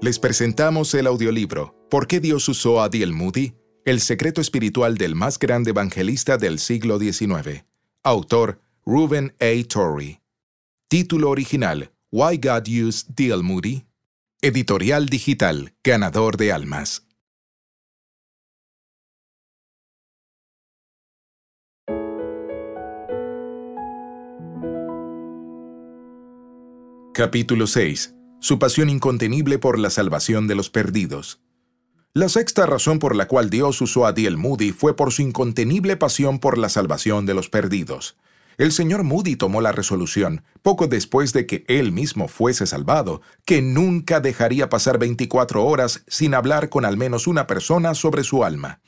Les presentamos el audiolibro ¿Por qué Dios usó a Diel Moody? El secreto espiritual del más grande evangelista del siglo XIX. Autor Reuben A. Torrey. Título original Why God Used D.L. Moody. Editorial Digital, ganador de almas. Capítulo 6 su pasión incontenible por la salvación de los perdidos. La sexta razón por la cual Dios usó a Diel Moody fue por su incontenible pasión por la salvación de los perdidos. El señor Moody tomó la resolución, poco después de que él mismo fuese salvado, que nunca dejaría pasar 24 horas sin hablar con al menos una persona sobre su alma.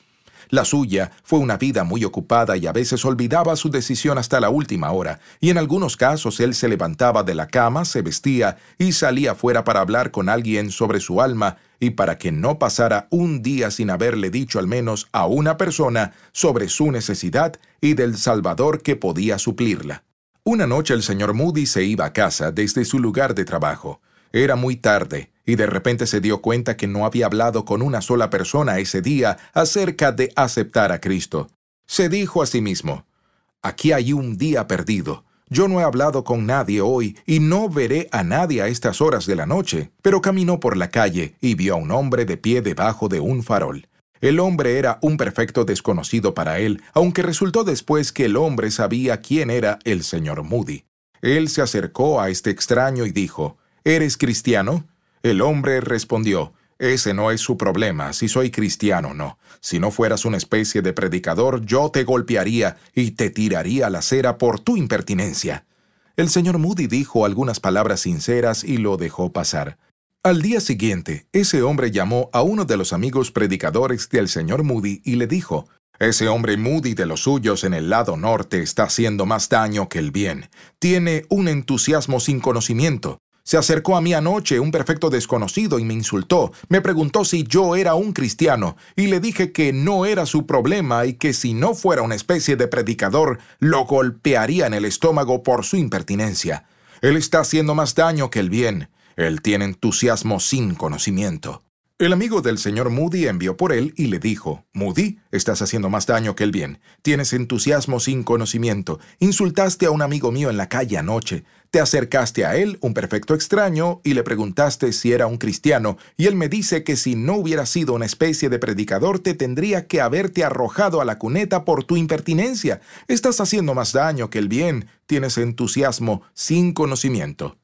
La suya fue una vida muy ocupada y a veces olvidaba su decisión hasta la última hora, y en algunos casos él se levantaba de la cama, se vestía y salía fuera para hablar con alguien sobre su alma y para que no pasara un día sin haberle dicho al menos a una persona sobre su necesidad y del Salvador que podía suplirla. Una noche el señor Moody se iba a casa desde su lugar de trabajo. Era muy tarde, y de repente se dio cuenta que no había hablado con una sola persona ese día acerca de aceptar a Cristo. Se dijo a sí mismo, Aquí hay un día perdido. Yo no he hablado con nadie hoy y no veré a nadie a estas horas de la noche. Pero caminó por la calle y vio a un hombre de pie debajo de un farol. El hombre era un perfecto desconocido para él, aunque resultó después que el hombre sabía quién era el señor Moody. Él se acercó a este extraño y dijo, ¿Eres cristiano? El hombre respondió, Ese no es su problema, si soy cristiano o no. Si no fueras una especie de predicador, yo te golpearía y te tiraría a la cera por tu impertinencia. El señor Moody dijo algunas palabras sinceras y lo dejó pasar. Al día siguiente, ese hombre llamó a uno de los amigos predicadores del señor Moody y le dijo, ese hombre Moody de los suyos en el lado norte está haciendo más daño que el bien. Tiene un entusiasmo sin conocimiento. Se acercó a mí anoche un perfecto desconocido y me insultó. Me preguntó si yo era un cristiano y le dije que no era su problema y que si no fuera una especie de predicador lo golpearía en el estómago por su impertinencia. Él está haciendo más daño que el bien. Él tiene entusiasmo sin conocimiento. El amigo del señor Moody envió por él y le dijo, Moody, estás haciendo más daño que el bien. Tienes entusiasmo sin conocimiento. Insultaste a un amigo mío en la calle anoche. Te acercaste a él, un perfecto extraño, y le preguntaste si era un cristiano, y él me dice que si no hubiera sido una especie de predicador te tendría que haberte arrojado a la cuneta por tu impertinencia. Estás haciendo más daño que el bien. Tienes entusiasmo sin conocimiento.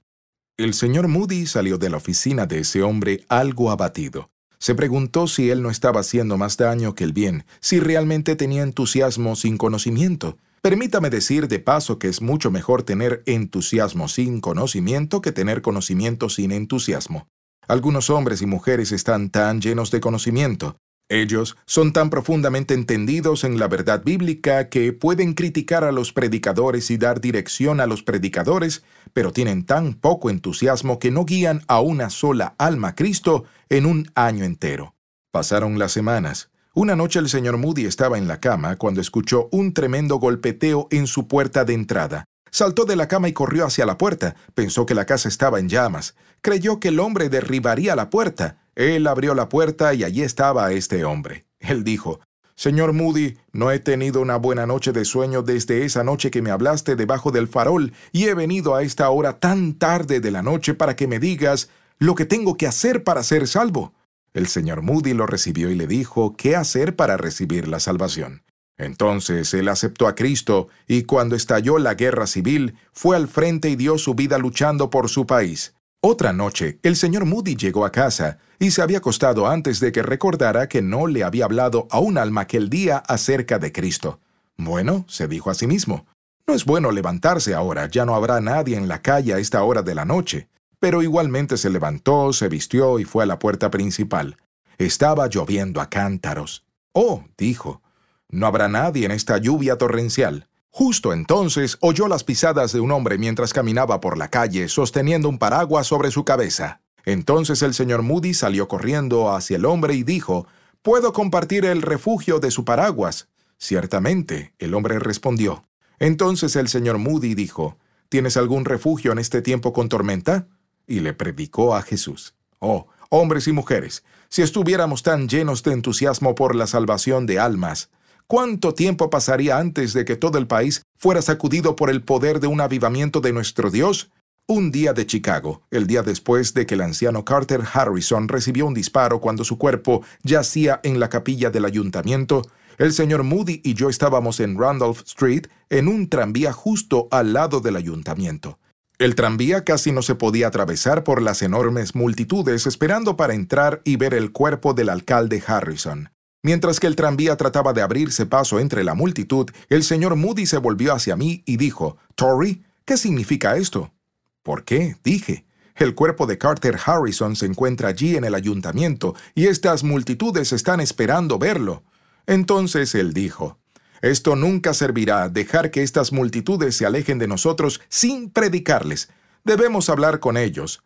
El señor Moody salió de la oficina de ese hombre algo abatido. Se preguntó si él no estaba haciendo más daño que el bien, si realmente tenía entusiasmo sin conocimiento. Permítame decir de paso que es mucho mejor tener entusiasmo sin conocimiento que tener conocimiento sin entusiasmo. Algunos hombres y mujeres están tan llenos de conocimiento, ellos son tan profundamente entendidos en la verdad bíblica que pueden criticar a los predicadores y dar dirección a los predicadores, pero tienen tan poco entusiasmo que no guían a una sola alma a Cristo en un año entero. Pasaron las semanas. Una noche el señor Moody estaba en la cama cuando escuchó un tremendo golpeteo en su puerta de entrada. Saltó de la cama y corrió hacia la puerta. Pensó que la casa estaba en llamas. Creyó que el hombre derribaría la puerta. Él abrió la puerta y allí estaba este hombre. Él dijo, Señor Moody, no he tenido una buena noche de sueño desde esa noche que me hablaste debajo del farol y he venido a esta hora tan tarde de la noche para que me digas lo que tengo que hacer para ser salvo. El señor Moody lo recibió y le dijo qué hacer para recibir la salvación. Entonces él aceptó a Cristo y cuando estalló la guerra civil fue al frente y dio su vida luchando por su país. Otra noche, el señor Moody llegó a casa y se había acostado antes de que recordara que no le había hablado a un alma aquel día acerca de Cristo. Bueno, se dijo a sí mismo, no es bueno levantarse ahora, ya no habrá nadie en la calle a esta hora de la noche. Pero igualmente se levantó, se vistió y fue a la puerta principal. Estaba lloviendo a cántaros. Oh, dijo, no habrá nadie en esta lluvia torrencial. Justo entonces oyó las pisadas de un hombre mientras caminaba por la calle sosteniendo un paraguas sobre su cabeza. Entonces el señor Moody salió corriendo hacia el hombre y dijo, ¿Puedo compartir el refugio de su paraguas? Ciertamente, el hombre respondió. Entonces el señor Moody dijo, ¿Tienes algún refugio en este tiempo con tormenta? Y le predicó a Jesús. Oh, Hombres y mujeres, si estuviéramos tan llenos de entusiasmo por la salvación de almas, ¿cuánto tiempo pasaría antes de que todo el país fuera sacudido por el poder de un avivamiento de nuestro Dios? Un día de Chicago, el día después de que el anciano Carter Harrison recibió un disparo cuando su cuerpo yacía en la capilla del ayuntamiento, el señor Moody y yo estábamos en Randolph Street en un tranvía justo al lado del ayuntamiento. El tranvía casi no se podía atravesar por las enormes multitudes esperando para entrar y ver el cuerpo del alcalde Harrison. Mientras que el tranvía trataba de abrirse paso entre la multitud, el señor Moody se volvió hacia mí y dijo, Tory, ¿qué significa esto? ¿Por qué? dije. El cuerpo de Carter Harrison se encuentra allí en el ayuntamiento y estas multitudes están esperando verlo. Entonces él dijo, Esto nunca servirá dejar que estas multitudes se alejen de nosotros sin predicarles. Debemos hablar con ellos.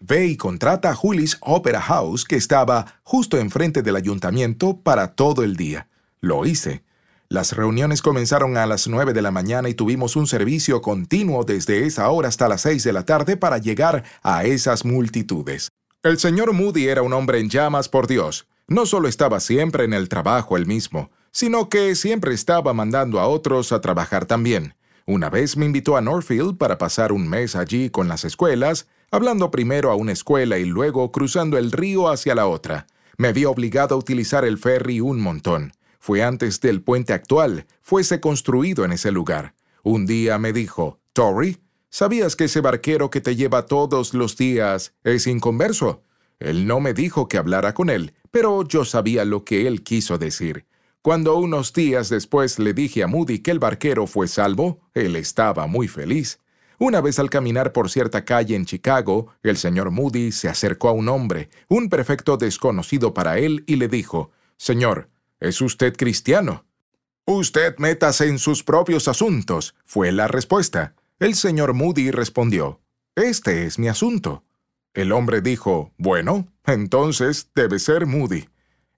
Ve y contrata a Julie's Opera House, que estaba justo enfrente del ayuntamiento, para todo el día. Lo hice. Las reuniones comenzaron a las nueve de la mañana y tuvimos un servicio continuo desde esa hora hasta las seis de la tarde para llegar a esas multitudes. El señor Moody era un hombre en llamas por Dios. No solo estaba siempre en el trabajo él mismo, sino que siempre estaba mandando a otros a trabajar también. Una vez me invitó a Northfield para pasar un mes allí con las escuelas, hablando primero a una escuela y luego cruzando el río hacia la otra. Me vi obligado a utilizar el ferry un montón fue antes del puente actual fuese construido en ese lugar. Un día me dijo, Tory, ¿sabías que ese barquero que te lleva todos los días es inconverso? Él no me dijo que hablara con él, pero yo sabía lo que él quiso decir. Cuando unos días después le dije a Moody que el barquero fue salvo, él estaba muy feliz. Una vez al caminar por cierta calle en Chicago, el señor Moody se acercó a un hombre, un perfecto desconocido para él, y le dijo, Señor, ¿Es usted cristiano? Usted métase en sus propios asuntos, fue la respuesta. El señor Moody respondió, Este es mi asunto. El hombre dijo, Bueno, entonces debe ser Moody.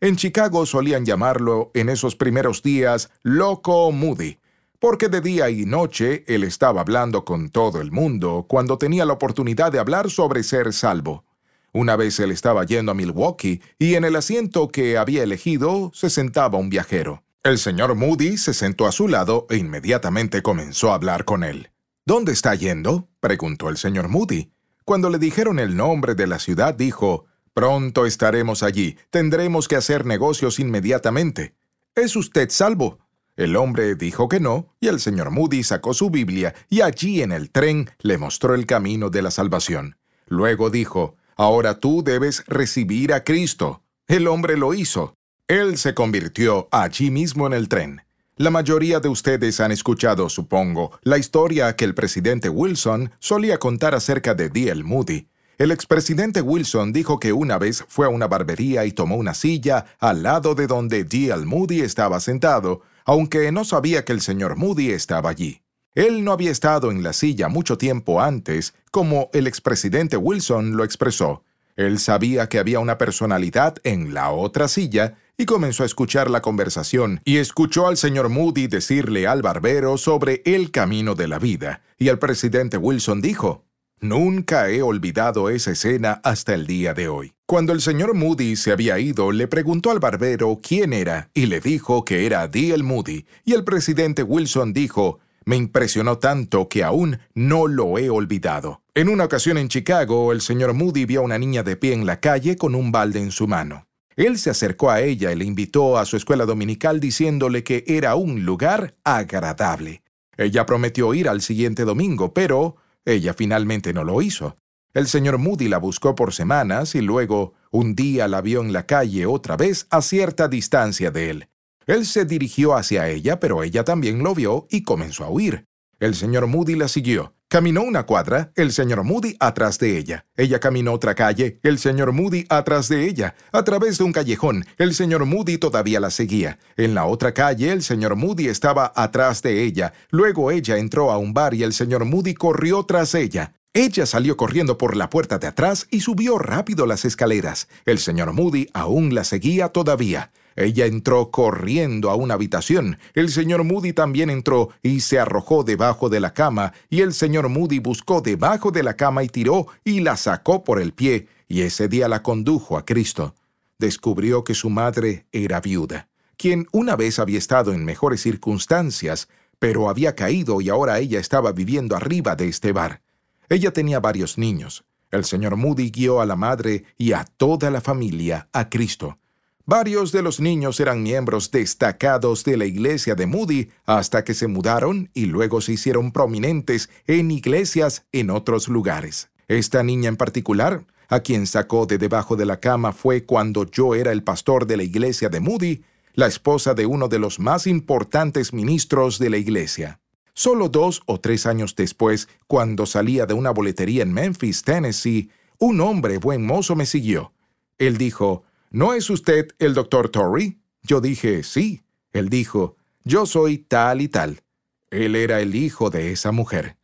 En Chicago solían llamarlo en esos primeros días Loco Moody, porque de día y noche él estaba hablando con todo el mundo cuando tenía la oportunidad de hablar sobre ser salvo. Una vez él estaba yendo a Milwaukee y en el asiento que había elegido se sentaba un viajero. El señor Moody se sentó a su lado e inmediatamente comenzó a hablar con él. ¿Dónde está yendo? preguntó el señor Moody. Cuando le dijeron el nombre de la ciudad, dijo, Pronto estaremos allí. Tendremos que hacer negocios inmediatamente. ¿Es usted salvo? El hombre dijo que no, y el señor Moody sacó su Biblia y allí en el tren le mostró el camino de la salvación. Luego dijo, Ahora tú debes recibir a Cristo. El hombre lo hizo. Él se convirtió allí mismo en el tren. La mayoría de ustedes han escuchado, supongo, la historia que el presidente Wilson solía contar acerca de D.L. Moody. El expresidente Wilson dijo que una vez fue a una barbería y tomó una silla al lado de donde D.L. Moody estaba sentado, aunque no sabía que el señor Moody estaba allí. Él no había estado en la silla mucho tiempo antes, como el expresidente Wilson lo expresó. Él sabía que había una personalidad en la otra silla y comenzó a escuchar la conversación y escuchó al señor Moody decirle al barbero sobre el camino de la vida. Y el presidente Wilson dijo, Nunca he olvidado esa escena hasta el día de hoy. Cuando el señor Moody se había ido, le preguntó al barbero quién era y le dijo que era D.L. Moody. Y el presidente Wilson dijo, me impresionó tanto que aún no lo he olvidado. En una ocasión en Chicago, el señor Moody vio a una niña de pie en la calle con un balde en su mano. Él se acercó a ella y le invitó a su escuela dominical diciéndole que era un lugar agradable. Ella prometió ir al siguiente domingo, pero ella finalmente no lo hizo. El señor Moody la buscó por semanas y luego un día la vio en la calle otra vez a cierta distancia de él. Él se dirigió hacia ella, pero ella también lo vio y comenzó a huir. El señor Moody la siguió. Caminó una cuadra, el señor Moody atrás de ella. Ella caminó otra calle, el señor Moody atrás de ella. A través de un callejón, el señor Moody todavía la seguía. En la otra calle, el señor Moody estaba atrás de ella. Luego ella entró a un bar y el señor Moody corrió tras ella. Ella salió corriendo por la puerta de atrás y subió rápido las escaleras. El señor Moody aún la seguía todavía. Ella entró corriendo a una habitación. El señor Moody también entró y se arrojó debajo de la cama, y el señor Moody buscó debajo de la cama y tiró y la sacó por el pie, y ese día la condujo a Cristo. Descubrió que su madre era viuda, quien una vez había estado en mejores circunstancias, pero había caído y ahora ella estaba viviendo arriba de este bar. Ella tenía varios niños. El señor Moody guió a la madre y a toda la familia a Cristo. Varios de los niños eran miembros destacados de la iglesia de Moody hasta que se mudaron y luego se hicieron prominentes en iglesias en otros lugares. Esta niña en particular, a quien sacó de debajo de la cama fue cuando yo era el pastor de la iglesia de Moody, la esposa de uno de los más importantes ministros de la iglesia. Solo dos o tres años después, cuando salía de una boletería en Memphis, Tennessee, un hombre buen mozo me siguió. Él dijo, ¿No es usted el doctor Torrey? Yo dije, sí. Él dijo, yo soy tal y tal. Él era el hijo de esa mujer.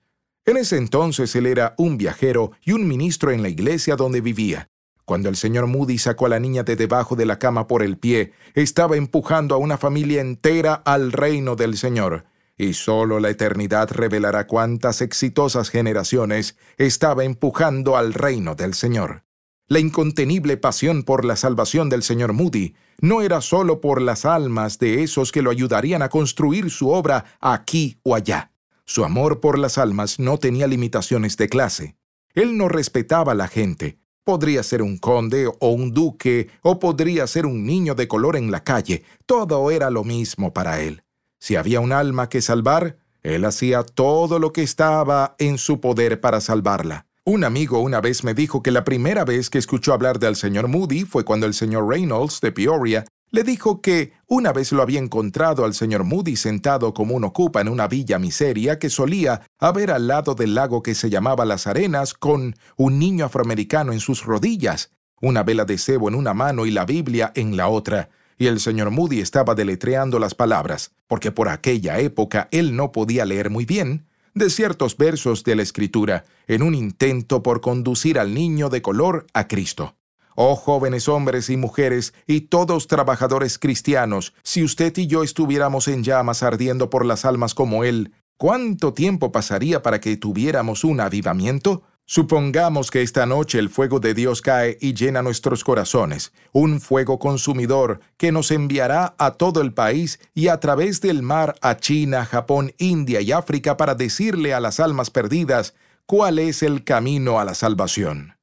En ese entonces él era un viajero y un ministro en la iglesia donde vivía. Cuando el señor Moody sacó a la niña de debajo de la cama por el pie, estaba empujando a una familia entera al reino del Señor. Y solo la eternidad revelará cuántas exitosas generaciones estaba empujando al reino del Señor. La incontenible pasión por la salvación del señor Moody no era solo por las almas de esos que lo ayudarían a construir su obra aquí o allá. Su amor por las almas no tenía limitaciones de clase. Él no respetaba a la gente. Podría ser un conde o un duque o podría ser un niño de color en la calle. Todo era lo mismo para él. Si había un alma que salvar, él hacía todo lo que estaba en su poder para salvarla. Un amigo una vez me dijo que la primera vez que escuchó hablar del señor Moody fue cuando el señor Reynolds de Peoria le dijo que una vez lo había encontrado al señor Moody sentado como un ocupa en una villa miseria que solía haber al lado del lago que se llamaba Las Arenas con un niño afroamericano en sus rodillas, una vela de cebo en una mano y la Biblia en la otra, y el señor Moody estaba deletreando las palabras, porque por aquella época él no podía leer muy bien, de ciertos versos de la Escritura en un intento por conducir al niño de color a Cristo. Oh jóvenes hombres y mujeres y todos trabajadores cristianos, si usted y yo estuviéramos en llamas ardiendo por las almas como Él, ¿cuánto tiempo pasaría para que tuviéramos un avivamiento? Supongamos que esta noche el fuego de Dios cae y llena nuestros corazones, un fuego consumidor que nos enviará a todo el país y a través del mar a China, Japón, India y África para decirle a las almas perdidas cuál es el camino a la salvación.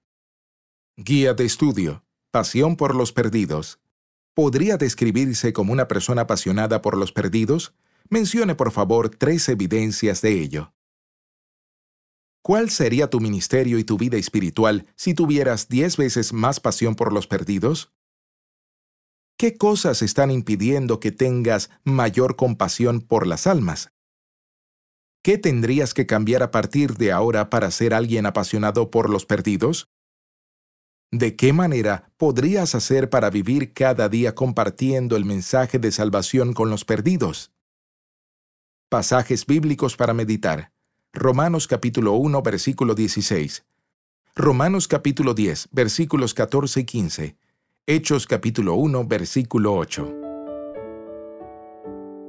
Guía de estudio. Pasión por los perdidos. ¿Podría describirse como una persona apasionada por los perdidos? Mencione por favor tres evidencias de ello. ¿Cuál sería tu ministerio y tu vida espiritual si tuvieras diez veces más pasión por los perdidos? ¿Qué cosas están impidiendo que tengas mayor compasión por las almas? ¿Qué tendrías que cambiar a partir de ahora para ser alguien apasionado por los perdidos? ¿De qué manera podrías hacer para vivir cada día compartiendo el mensaje de salvación con los perdidos? Pasajes bíblicos para meditar. Romanos capítulo 1, versículo 16. Romanos capítulo 10, versículos 14 y 15. Hechos capítulo 1, versículo 8.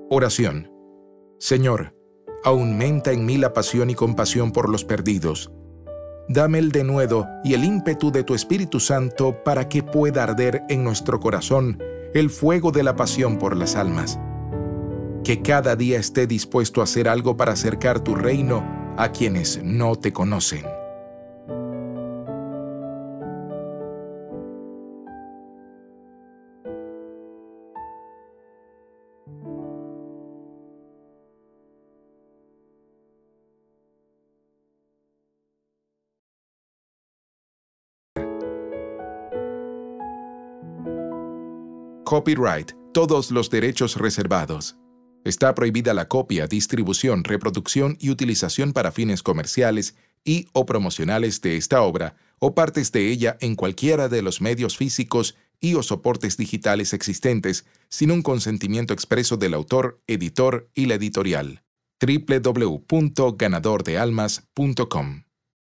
Oración. Señor, aumenta en mí la pasión y compasión por los perdidos. Dame el denuedo y el ímpetu de tu Espíritu Santo para que pueda arder en nuestro corazón el fuego de la pasión por las almas que cada día esté dispuesto a hacer algo para acercar tu reino a quienes no te conocen. Copyright. Todos los derechos reservados. Está prohibida la copia, distribución, reproducción y utilización para fines comerciales y o promocionales de esta obra o partes de ella en cualquiera de los medios físicos y o soportes digitales existentes sin un consentimiento expreso del autor, editor y la editorial. www.ganadordealmas.com